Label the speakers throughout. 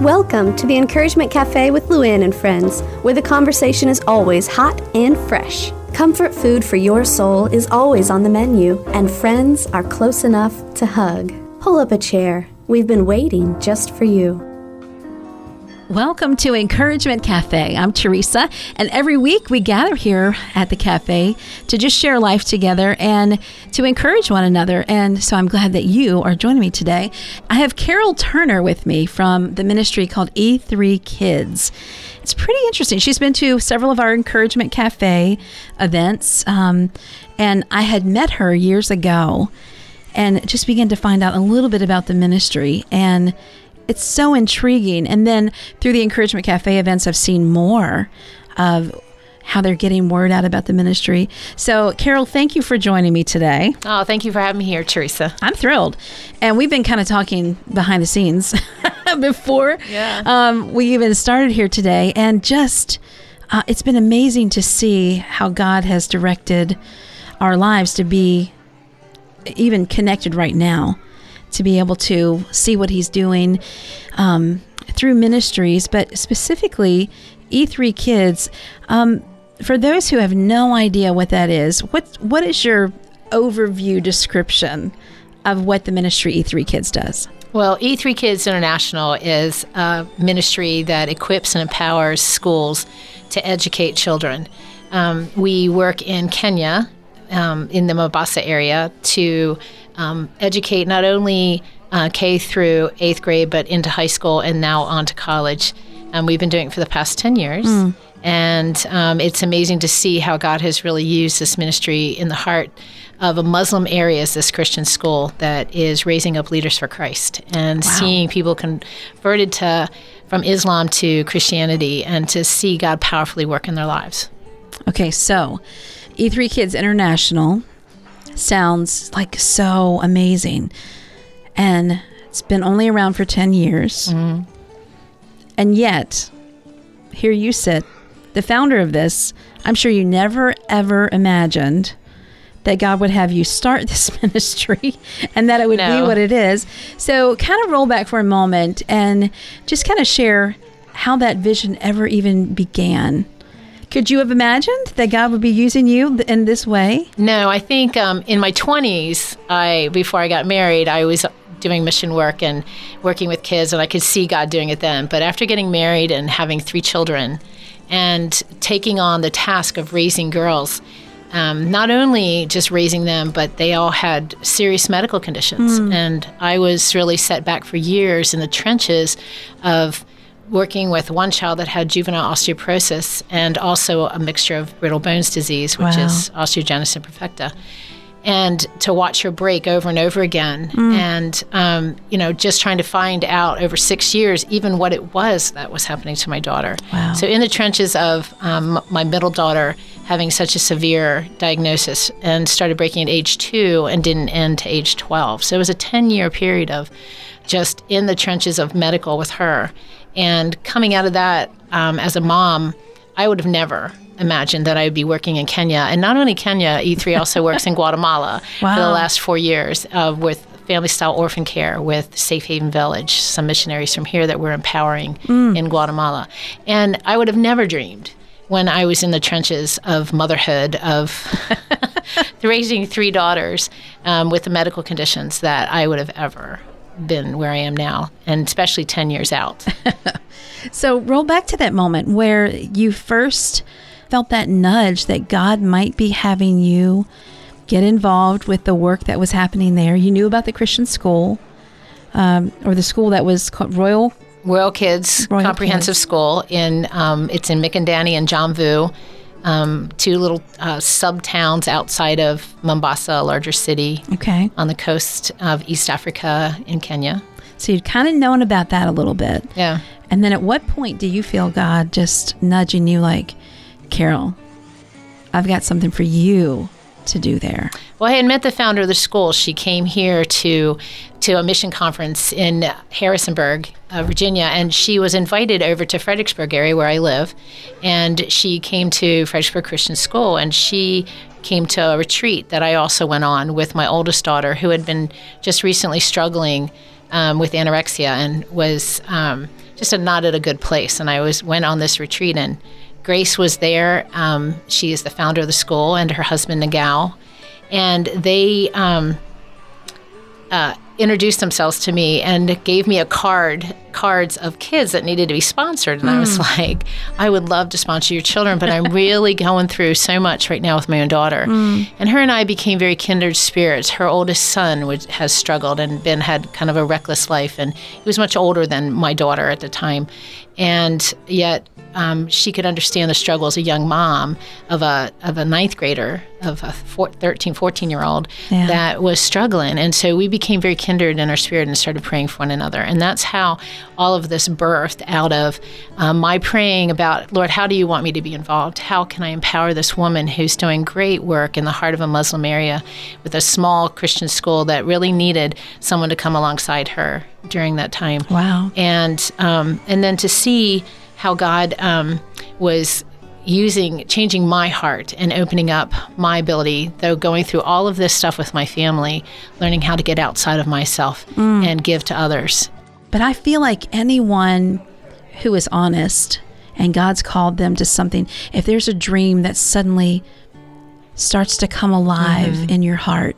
Speaker 1: Welcome to the Encouragement Cafe with Luann and friends, where the conversation is always hot and fresh. Comfort food for your soul is always on the menu, and friends are close enough to hug. Pull up a chair. We've been waiting just for you.
Speaker 2: Welcome to Encouragement Cafe. I'm Teresa, and every week we gather here at the cafe to just share life together and to encourage one another. And so I'm glad that you are joining me today. I have Carol Turner with me from the ministry called E3 Kids. It's pretty interesting. She's been to several of our Encouragement Cafe events, um, and I had met her years ago and just began to find out a little bit about the ministry and it's so intriguing. And then through the Encouragement Cafe events, I've seen more of how they're getting word out about the ministry. So, Carol, thank you for joining me today.
Speaker 3: Oh, thank you for having me here, Teresa.
Speaker 2: I'm thrilled. And we've been kind of talking behind the scenes before
Speaker 3: Yeah.
Speaker 2: um, we even started here today. And just, uh, it's been amazing to see how God has directed our lives to be even connected right now to be able to see what he's doing um, through ministries, but specifically E3 Kids. Um, for those who have no idea what that is, what what is your overview description of what the ministry E3 Kids does?
Speaker 3: Well, E3 Kids International is a ministry that equips and empowers schools to educate children. Um, we work in Kenya, um, in the Mombasa area, to um, educate not only uh, K through eighth grade, but into high school and now on to college. And we've been doing it for the past 10 years. And um, it's amazing to see how God has really used this ministry in the heart of a Muslim area as this Christian school that is raising up leaders for Christ and seeing people converted to from Islam to Christianity and to see God powerfully work in their lives.
Speaker 2: Okay, so E3 Kids International sounds like so amazing. And it's been only around for 10 years. Mm-hmm. And yet, here you sit, the founder of this. I'm sure you never, ever imagined that God would have you start this ministry and that it would be what it is. So, kind of roll back for a moment and just kind of share how that vision ever even began. Could you have imagined that God would be using you in this way?
Speaker 3: No, I think um, in my 20s, I before I got married, I was doing mission work and working with kids, and I could see God doing it then. But after getting married and having three children, and taking on the task of raising girls, um, not only just raising them, but they all had serious medical conditions, and I was really set back for years in the trenches of working with one child that had juvenile osteoporosis and also a mixture of brittle bones disease, which
Speaker 2: Wow.
Speaker 3: is osteogenesis imperfecta. And to watch her break over and over again, and um, you know, just trying to find out over six years even what it was that was happening to my daughter.
Speaker 2: Wow.
Speaker 3: So in the trenches of um, my middle daughter having such a severe diagnosis and started breaking at age two and didn't end to age 12. So it was a 10 year period of just in the trenches of medical with her. And coming out of that um, as a mom, I would have never imagined that I would be working in Kenya. And not only Kenya, E3 also works in Guatemala for the last four years uh, with family style orphan care with Safe Haven Village, some missionaries from here that we're empowering in Guatemala. And I would have never dreamed when I was in the trenches of motherhood, of raising three daughters um, with the medical conditions, that I would have ever been where I am now, and especially 10 years out.
Speaker 2: So, roll back to that moment where you first felt that nudge that God might be having you get involved with the work that was happening there. You knew about the Christian school, um, or the school that was called Royal.
Speaker 3: Royal Kids
Speaker 2: Royal
Speaker 3: Comprehensive
Speaker 2: Kids.
Speaker 3: School in um, it's in Mikindani and Jomvu, um, two little uh, sub towns outside of Mombasa, a larger city
Speaker 2: Okay.
Speaker 3: on the coast of East Africa in Kenya.
Speaker 2: So, you'd kind of known about that a little bit.
Speaker 3: Yeah.
Speaker 2: And then at what point do you feel God just nudging you, like, Carol, I've got something for you to do there?
Speaker 3: Well, I had met the founder of the school. She came here to to a mission conference in Harrisonburg, uh, Virginia, and she was invited over to Fredericksburg area where I live, and she came to Fredericksburg Christian School, and she came to a retreat that I also went on with my oldest daughter, who had been just recently struggling um, with anorexia and was um, just a, not at a good place. And I was went on this retreat, and Grace was there. Um, she is the founder of the school, and her husband Nagal, and they. Um, uh, introduced themselves to me and gave me a card cards of kids that needed to be sponsored and mm. i was hmm. like i would love to sponsor your children but i'm really going through so much right now with my own daughter mm. and her and i became very kindred spirits her oldest son would, has struggled and been had kind of a reckless life and he was much older than my daughter at the time and yet um, she could understand the struggle as a young mom of a of a ninth grader of a four, 13 14 year old yeah. that was struggling and so we became very kindred in our spirit and started praying for one another and that's how all of this birthed out of um, my praying about lord how do you want me to be involved? How can i empower this woman who's doing great work in the heart of a muslim area with a small christian school that really needed someone to come alongside her during that time?
Speaker 2: Wow.
Speaker 3: And um, and then to see how God um, was using changing my heart and opening up my ability though going through all of this stuff with my family learning how to get outside of myself mm. and give to others
Speaker 2: but i feel like anyone who is honest and god's called them to something if there's a dream that suddenly starts to come alive mm-hmm. in your heart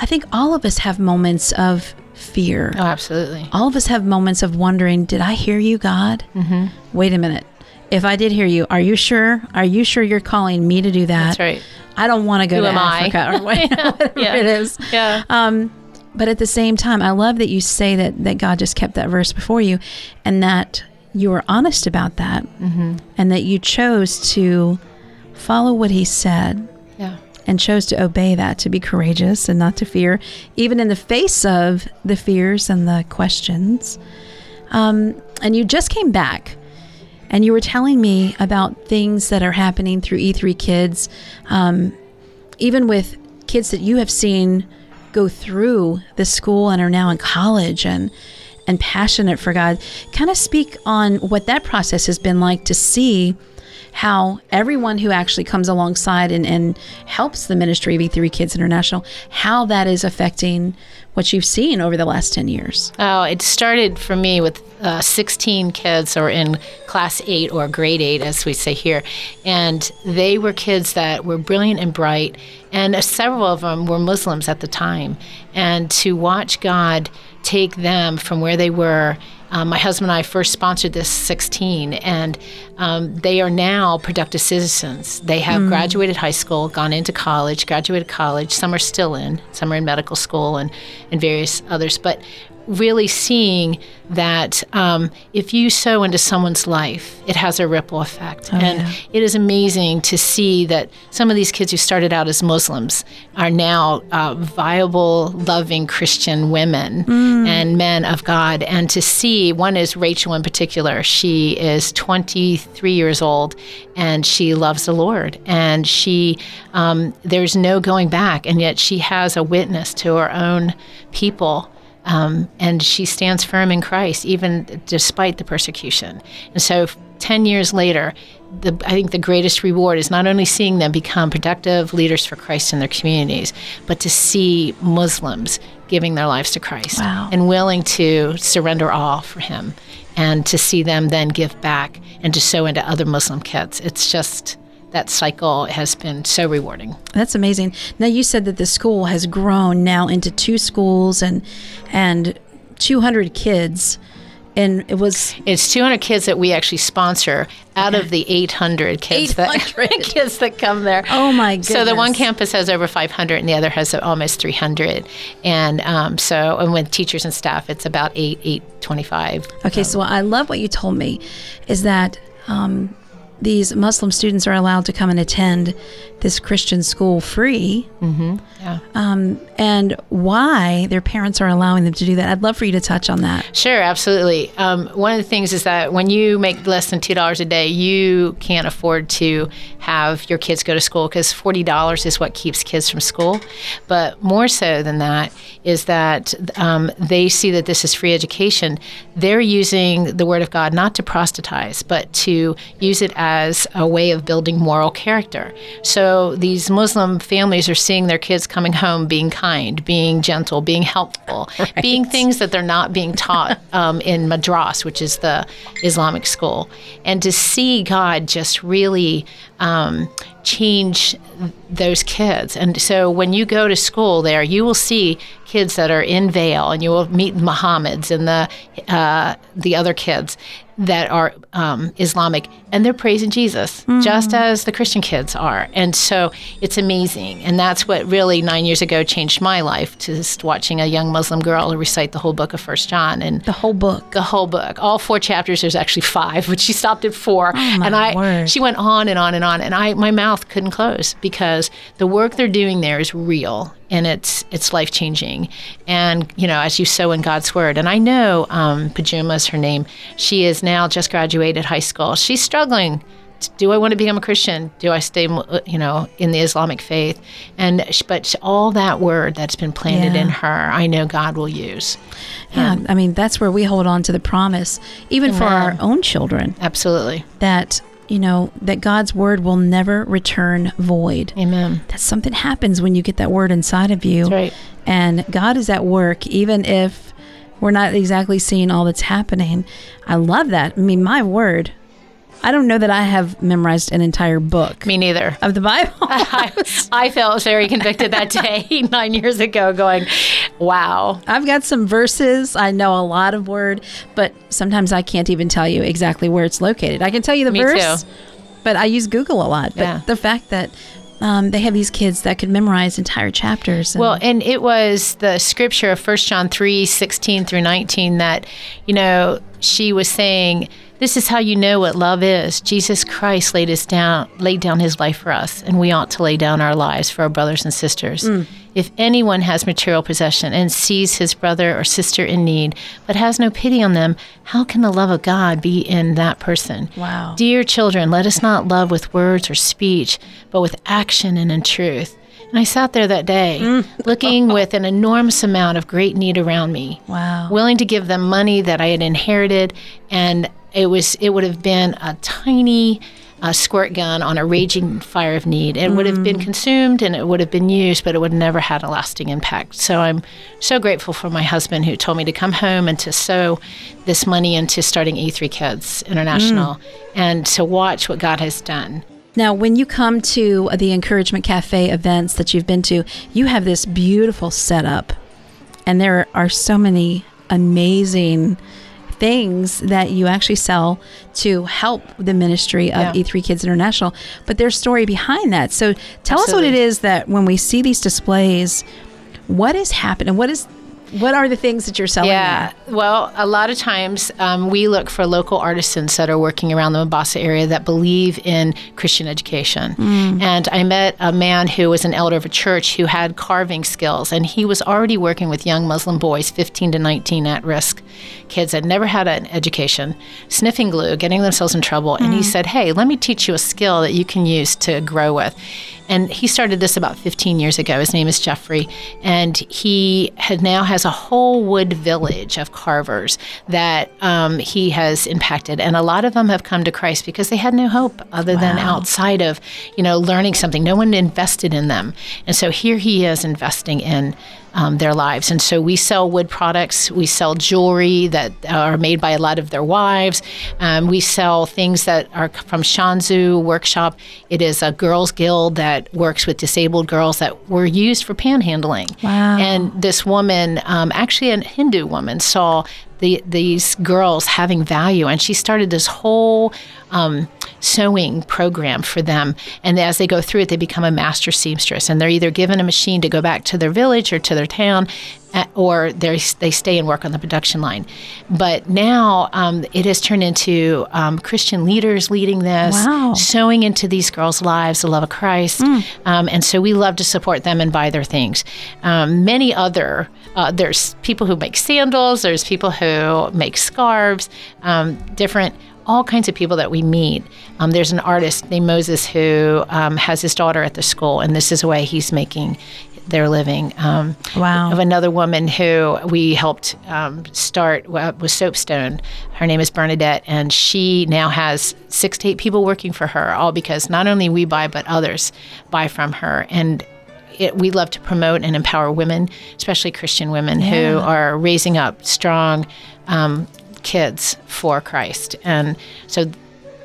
Speaker 2: i think all of us have moments of fear.
Speaker 3: Oh, absolutely.
Speaker 2: All of us have moments of wondering, did I hear you, God? Mm-hmm. Wait a minute. If I did hear you, are you sure? Are you sure you're calling me to do that?
Speaker 3: That's right.
Speaker 2: I don't want to go
Speaker 3: Who
Speaker 2: to Africa
Speaker 3: I?
Speaker 2: or whatever yeah. it is.
Speaker 3: Yeah.
Speaker 2: Um, but at the same time, I love that you say that that God just kept that verse before you, and that you were honest about that, mm-hmm. and that you chose to follow what He said.
Speaker 3: Yeah
Speaker 2: and chose to obey that, to be courageous and not to fear, even in the face of the fears and the questions. Um, and you just came back and you were telling me about things that are happening through E3 Kids, um, even with kids that you have seen go through the school and are now in college and and passionate for God. Kind of speak on what that process has been like to see how everyone who actually comes alongside and, and helps the ministry of E3 Kids International, how that is affecting what you've seen over the last 10 years.
Speaker 3: Oh, it started for me with uh, 16 kids or in class 8 or grade 8 as we say here and they were kids that were brilliant and bright and uh, several of them were muslims at the time and to watch god take them from where they were um, my husband and I first sponsored this 16, and um, they are now productive citizens. They have mm. graduated high school, gone into college, graduated college. Some are still in, some are in medical school, and, and various others. But really seeing that um, if you sow into someone's life, it has a ripple effect.
Speaker 2: Oh,
Speaker 3: and
Speaker 2: yeah.
Speaker 3: it is amazing to see that some of these kids who started out as Muslims are now uh, viable, loving Christian women mm. and men of God. And to see one is Rachel in particular. She is 23 years old and she loves the Lord. And she, um, there's no going back. And yet she has a witness to her own people um, and she stands firm in Christ, even despite the persecution. And so, 10 years later, the, I think the greatest reward is not only seeing them become productive leaders for Christ in their communities, but to see Muslims giving their lives to Christ
Speaker 2: wow.
Speaker 3: and willing to surrender all for Him, and to see them then give back and to sow into other Muslim kids. It's just that cycle has been so rewarding.
Speaker 2: That's amazing. Now you said that the school has grown now into two schools and and 200 kids and it was
Speaker 3: it's 200 kids that we actually sponsor out of the 800 kids
Speaker 2: 800.
Speaker 3: that kids that come there.
Speaker 2: Oh my goodness!
Speaker 3: So the one campus has over 500, and the other has almost 300. And um, so, and with teachers and staff, it's about eight, 825.
Speaker 2: Okay, um, so I love what you told me, is that um, these Muslim students are allowed to come and attend this Christian school free.
Speaker 3: Mm-hmm. Yeah.
Speaker 2: Um, and why their parents are allowing them to do that. I'd love for you to touch on that.
Speaker 3: Sure, absolutely. Um, one of the things is that when you make less than $2 a day, you can't afford to have your kids go to school because $40 is what keeps kids from school. But more so than that is that um, they see that this is free education. They're using the Word of God not to proselytize, but to use it as as a way of building moral character. So these Muslim families are seeing their kids coming home being kind, being gentle, being helpful, right. being things that they're not being taught um, in madras, which is the Islamic school. And to see God just really um, change those kids. And so when you go to school there, you will see kids that are in veil, and you will meet Muhammad's and the uh, the other kids that are um, Islamic, and they're praising Jesus mm. just as the Christian kids are. And so it's amazing, and that's what really nine years ago changed my life. Just watching a young Muslim girl recite the whole book of First John and
Speaker 2: the whole book,
Speaker 3: the whole book, all four chapters. There's actually five, but she stopped at four.
Speaker 2: four, oh,
Speaker 3: and I
Speaker 2: word.
Speaker 3: she went on and on and on, and I my mouth couldn't close because the work they're doing there is real and it's it's life changing. And you know, as you sow in God's word, and I know um, Pajuma is her name. She is now just graduated high school. She's struggling. Do I want to become a Christian? Do I stay, you know, in the Islamic faith? And but all that word that's been planted
Speaker 2: Yeah.
Speaker 3: in her, I know God will use.
Speaker 2: Yeah,
Speaker 3: Um,
Speaker 2: I mean that's where we hold on to the promise, even for our own children,
Speaker 3: absolutely.
Speaker 2: that you know that God's word will never return void.
Speaker 3: Amen.
Speaker 2: That something happens when you get that word inside of you,
Speaker 3: That's right.
Speaker 2: and God is at work, even if we're not exactly seeing all that's happening. I love that. I mean, my word. I don't know that I have memorized an entire book
Speaker 3: Me neither.
Speaker 2: of the Bible.
Speaker 3: I, I felt very convicted that day nine years ago, going, "Wow,
Speaker 2: I've got some verses. I know a lot of word, but sometimes I can't even tell you exactly where it's located. I can tell you the
Speaker 3: Me
Speaker 2: verse,
Speaker 3: too.
Speaker 2: but I use Google a lot. But
Speaker 3: Yeah.
Speaker 2: the fact that um, they have these kids that could memorize entire chapters. and-
Speaker 3: Well, and it was the scripture of 1 John 3 16 through 19 that, you know, she was saying, This is how you know what love is. Jesus Christ laid us down laid down his life for us, and we ought to lay down our lives for our brothers and sisters. If anyone has material possession and sees his brother or sister in need, but has no pity on them, how can the love of God be in that person?
Speaker 2: Wow.
Speaker 3: Dear children, let us not love with words or speech, but with action and in truth. And I sat there that day mm. looking with an enormous amount of great need around me.
Speaker 2: Wow.
Speaker 3: Willing to give them money that I had inherited and it was it would have been a tiny uh, squirt gun on a raging fire of need. It would have been consumed and it would have been used, but it would have never had a lasting impact. So I'm so grateful for my husband who told me to come home and to sow this money into starting E3 Kids International and to watch what God has done.
Speaker 2: Now, when you come to the Encouragement Cafe events that you've been to, you have this beautiful setup, and there are so many amazing things that you actually sell to help the ministry of
Speaker 3: Yeah.
Speaker 2: E3 Kids International. But there's story behind that. So tell us what it is that when we see these displays, what is happening? What is what are the things that you're selling?
Speaker 3: Yeah. Well, a lot of times um, we look for local artisans that are working around the Mombasa area that believe in Christian education. And I met a man who was an elder of a church who had carving skills, and he was already working with young Muslim boys, 15 to 19 at risk kids that never had an education, sniffing glue, getting themselves in trouble. And he said, Hey, let me teach you a skill that you can use to grow with. And he started this about 15 years ago. His name is Jeffrey, and he had now has a whole wood village of carvers that um, he has impacted, and a lot of them have come to Christ because they had no hope other than outside of you know learning something. No one invested in them, and so here he is investing in um, their lives. And so we sell wood products. We sell jewelry that are made by a lot of their wives. Um, we sell things that are from Shanzu Workshop. It is a girls' guild that works with disabled girls that were used for panhandling.
Speaker 2: Wow.
Speaker 3: And this woman, um, actually a Hindu woman, saw the, these girls having value, and she started this whole um, sewing program for them. And as they go through it, they become a master seamstress, and they're either given a machine to go back to their village or to their town, or they they stay and work on the production line. But now um, it has turned into um, Christian leaders leading this,
Speaker 2: Wow.
Speaker 3: sowing into these girls' lives the love of Christ. Um, and so we love to support them and buy their things. Um, many other, uh, there's people who make sandals, there's people who make scarves, um, different, all kinds of people that we meet. Um, there's an artist named Moses who um, has his daughter at the school, and this is a way he's making their living. Um,
Speaker 2: Wow.
Speaker 3: Of another woman who we helped um, start uh, with Soapstone. Her name is Bernadette, and she now has six to eight people working for her, all because not only we buy, but others buy from her. And it, we love to promote and empower women, especially Christian women who are raising up strong um, kids for Christ. And so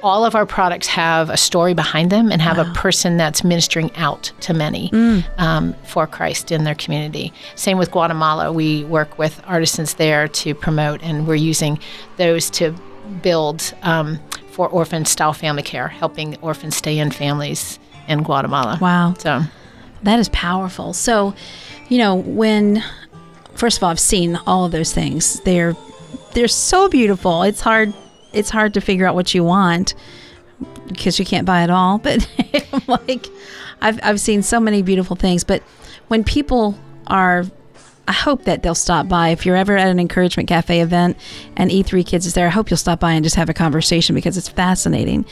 Speaker 3: all of our products have a story behind them and have a person that's ministering out to many um, for Christ in their community. Same with Guatemala. We work with artisans there to promote, and we're using those to build um, for orphan style family care, helping orphans stay in families in Guatemala.
Speaker 2: Wow.
Speaker 3: So,
Speaker 2: That is powerful. So, you know, when first of all, I've seen all of those things. They're they're so beautiful. It's hard it's hard to figure out what you want because you can't buy it all. But like I've I've seen so many beautiful things. But when people are I hope that they'll stop by. If you're ever at an encouragement cafe event and E3 Kids is there, I hope you'll stop by and just have a conversation because it's fascinating.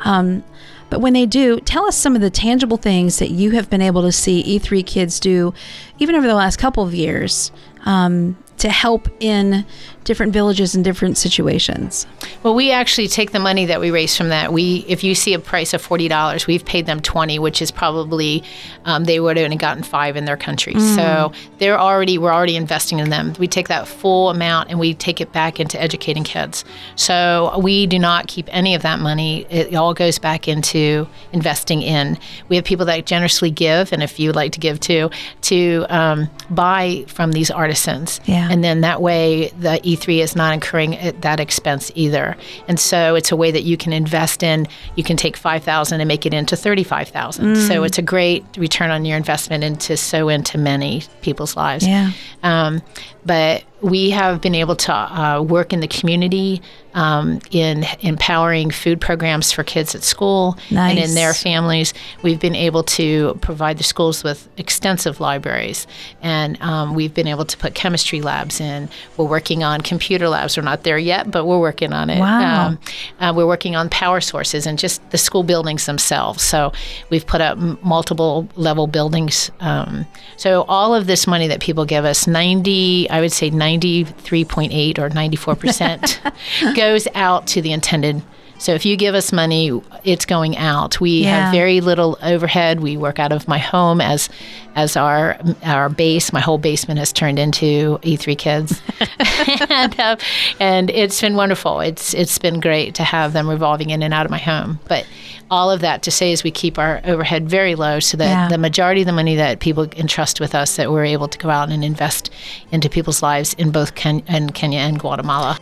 Speaker 2: Um, but when they do, tell us some of the tangible things that you have been able to see E3 Kids do, even over the last couple of years, um, to help in different villages and different situations.
Speaker 3: Well, we actually take the money that we raise from that. We, if you see a price of forty dollars, we've paid them twenty, which is probably um, they would have only gotten five in their country. So they're already we're already investing in them. We take that full amount and we take it back into educating kids. So we do not keep any of that money. It all goes back into investing in. We have people that generously give, and if you would like to give too, to um, buy from these artisans.
Speaker 2: Yeah.
Speaker 3: And then that way the E3 is not incurring that expense either. And so it's a way that you can invest in. You can take 5,000 and make it into 35,000. So it's a great return on your investment and to sow into many people's lives.
Speaker 2: Yeah.
Speaker 3: Um, but we have been able to uh, work in the community um, in empowering food programs for kids at school and in their families. We've been able to provide the schools with extensive libraries, and um, we've been able to put chemistry labs in. We're working on computer labs. We're not there yet, but we're working on it.
Speaker 2: Wow.
Speaker 3: Um, uh, we're working on power sources and just the school buildings themselves. So we've put up m- multiple level buildings. Um, so all of this money that people give us, 90, I would say 93.8 or 94% goes out to the intended. So if you give us money, it's going out. We
Speaker 2: Yeah.
Speaker 3: have very little overhead. We work out of my home as as our our base. My whole basement has turned into E3 Kids, and, uh, and it's been wonderful. It's it's been great to have them revolving in and out of my home. But all of that to say is we keep our overhead very low, so that
Speaker 2: Yeah.
Speaker 3: the majority of the money that people entrust with us, that we're able to go out and invest into people's lives in both Ken- in Kenya and Guatemala.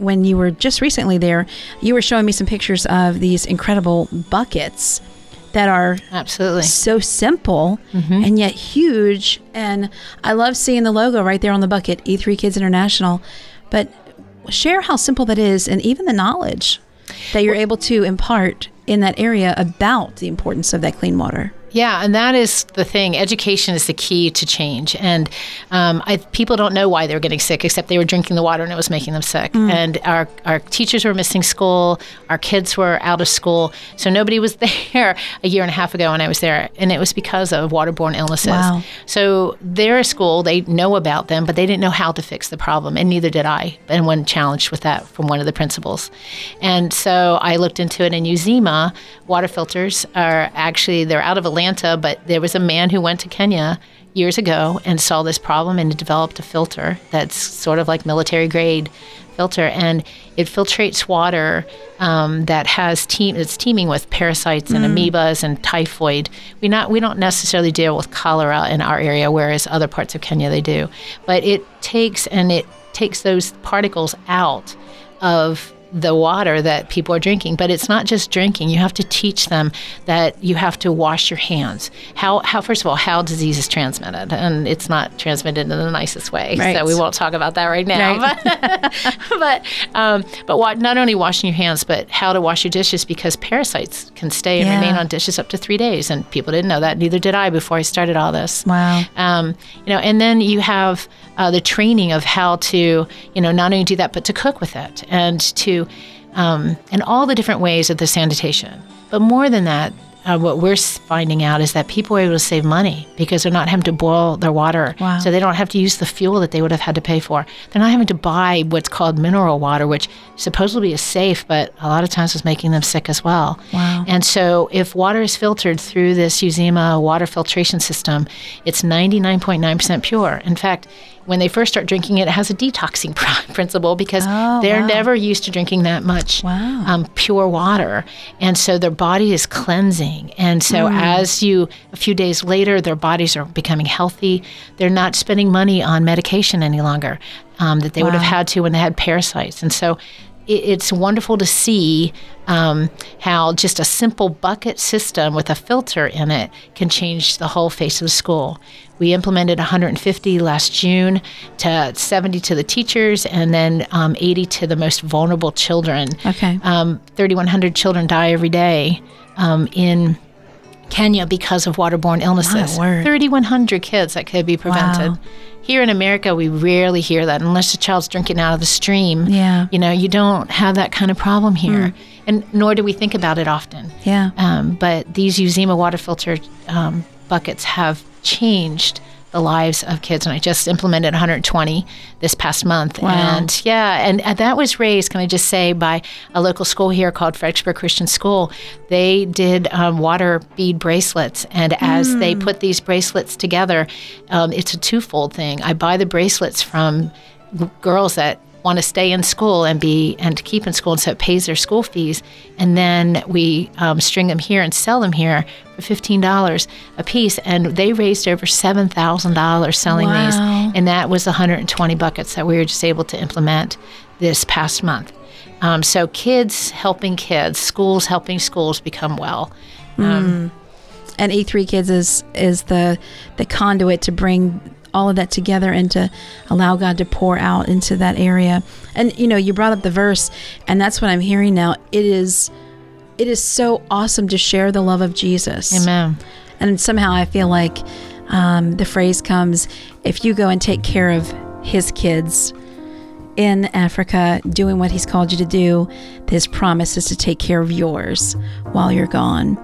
Speaker 2: When you were just recently there, you were showing me some pictures of these incredible buckets that are
Speaker 3: Absolutely.
Speaker 2: so simple
Speaker 3: Mm-hmm.
Speaker 2: and yet huge. And I love seeing the logo right there on the bucket, E3 Kids International. But share how simple that is and even the knowledge that you're able to impart in that area about the importance of that clean water.
Speaker 3: Yeah, and that is the thing. Education is the key to change, and um, I, people don't know why they were getting sick, except they were drinking the water and it was making them sick. And our our teachers were missing school, our kids were out of school, so nobody was there a year and a half ago when I was there, and it was because of waterborne illnesses.
Speaker 2: Wow.
Speaker 3: So they're a school, they know about them, but they didn't know how to fix the problem, and neither did I. And when challenged with that from one of the principals, and so I looked into it. and Uzima, water filters are actually they're out of Atlanta, but there was a man who went to Kenya years ago and saw this problem and developed a filter that's sort of like military grade filter, and it filtrates water um, that has team it's teeming with parasites and amoebas and typhoid. We not we don't necessarily deal with cholera in our area, whereas other parts of Kenya they do. But it takes and it takes those particles out of the water that people are drinking but it's not just drinking you have to teach them that you have to wash your hands how how first of all how disease is transmitted and it's not transmitted in the nicest way
Speaker 2: Right.
Speaker 3: so we won't talk about that right now
Speaker 2: Right.
Speaker 3: but but um, but wa- not only washing your hands but how to wash your dishes because parasites can stay and
Speaker 2: Yeah.
Speaker 3: remain on dishes up to three days and people didn't know that neither did I before I started all this
Speaker 2: Wow.
Speaker 3: um, you know, and then you have uh, the training of how to, you know, not only do that but to cook with it and to, um, and all the different ways of the sanitation. But more than that, uh, what we're finding out is that people are able to save money because they're not having to boil their water.
Speaker 2: Wow.
Speaker 3: So they don't have to use the fuel that they would have had to pay for. They're not having to buy what's called mineral water, which supposedly is safe, but a lot of times is making them sick as well.
Speaker 2: Wow.
Speaker 3: And so if water is filtered through this Uzima water filtration system, it's 99.9% pure. In fact, when they first start drinking it, it has a detoxing pr- principle because
Speaker 2: Oh,
Speaker 3: they're
Speaker 2: wow.
Speaker 3: never used to drinking that much
Speaker 2: Wow.
Speaker 3: um, pure water. And so their body is cleansing. And so
Speaker 2: Hmm.
Speaker 3: as you, a few days later, their bodies are becoming healthy. They're not spending money on medication any longer um, that they would have had to when they had parasites. And so it's wonderful to see um, how just a simple bucket system with a filter in it can change the whole face of the school. We implemented 150 last June to 70 to the teachers and then um, 80 to the most vulnerable children.
Speaker 2: Okay.
Speaker 3: Um, 3,100 children die every day um, in Kenya because of waterborne illnesses. 3,100 kids that could be prevented.
Speaker 2: Wow.
Speaker 3: Here in America, we rarely hear that unless the child's drinking out of the stream.
Speaker 2: Yeah.
Speaker 3: You know, you don't have that kind of problem here. And nor do we think about it often.
Speaker 2: Yeah.
Speaker 3: Um, but these Uzima water filter um, buckets have changed the lives of kids, and I just implemented 120 this past month.
Speaker 2: Wow.
Speaker 3: And yeah, and, and that was raised, can I just say, by a local school here called Fredericksburg Christian School. They did um, water bead bracelets, and as they put these bracelets together, um, it's a twofold thing. I buy the bracelets from g- girls that want to stay in school and be and to keep in school, and so it pays their school fees. And then we um, string them here and sell them here for fifteen dollars a piece. And they raised over seven thousand dollars selling these, and that was 120 buckets that we were just able to implement this past month. Um, so kids helping kids, schools helping schools become well.
Speaker 2: and E3 Kids is is the the conduit to bring all of that together and to allow God to pour out into that area. And you know, you brought up the verse, and that's what I'm hearing now. It is it is so awesome to share the love of Jesus.
Speaker 3: Amen.
Speaker 2: And somehow I feel like um, the phrase comes if you go and take care of his kids in Africa, doing what he's called you to do, his promise is to take care of yours while you're gone.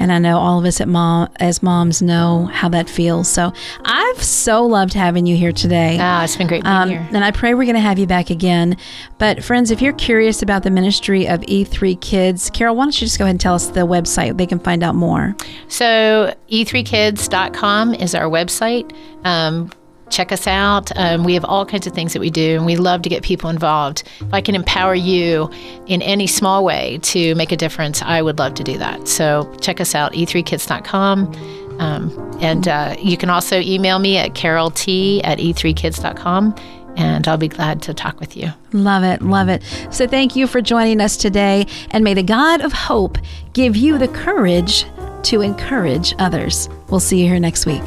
Speaker 2: And I know all of us at mom, as moms know how that feels. So I've so loved having you here today.
Speaker 3: Ah, it's been great being
Speaker 2: Um,
Speaker 3: here.
Speaker 2: and I pray we're going to have you back again. But, friends, if you're curious about the ministry of E3 Kids, Carol, why don't you just go ahead and tell us the website? They can find out more.
Speaker 3: So e3kids.com is our website. Um, check us out. Um, we have all kinds of things that we do, and we love to get people involved. If I can empower you in any small way to make a difference, I would love to do that. So check us out, e3kids.com. Um, and uh, you can also email me at carolt at e3kids.com, and I'll be glad to talk with you.
Speaker 2: Love it, love it. So thank you for joining us today, and may the God of hope give you the courage to encourage others. We'll see you here next week.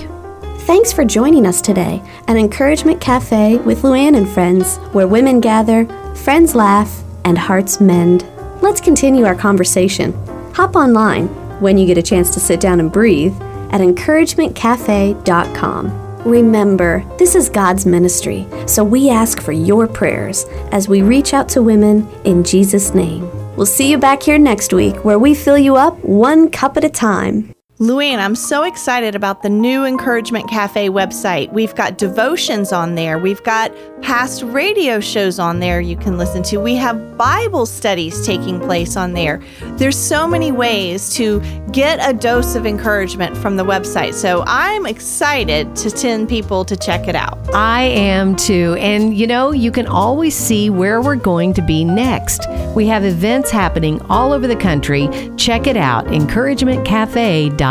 Speaker 1: Thanks for joining us today at Encouragement Cafe with Luann and friends, where women gather, friends laugh, and hearts mend. Let's continue our conversation. Hop online when you get a chance to sit down and breathe at encouragementcafe.com. Remember, this is God's ministry, so we ask for your prayers as we reach out to women in Jesus' name. We'll see you back here next week where we fill you up one cup at a time.
Speaker 4: Luann, I'm so excited about the new Encouragement Cafe website. We've got devotions on there. We've got past radio shows on there you can listen to. We have Bible studies taking place on there. There's so many ways to get a dose of encouragement from the website. So I'm excited to send people to check it out.
Speaker 5: I am too. And you know, you can always see where we're going to be next. We have events happening all over the country. Check it out, encouragementcafe.com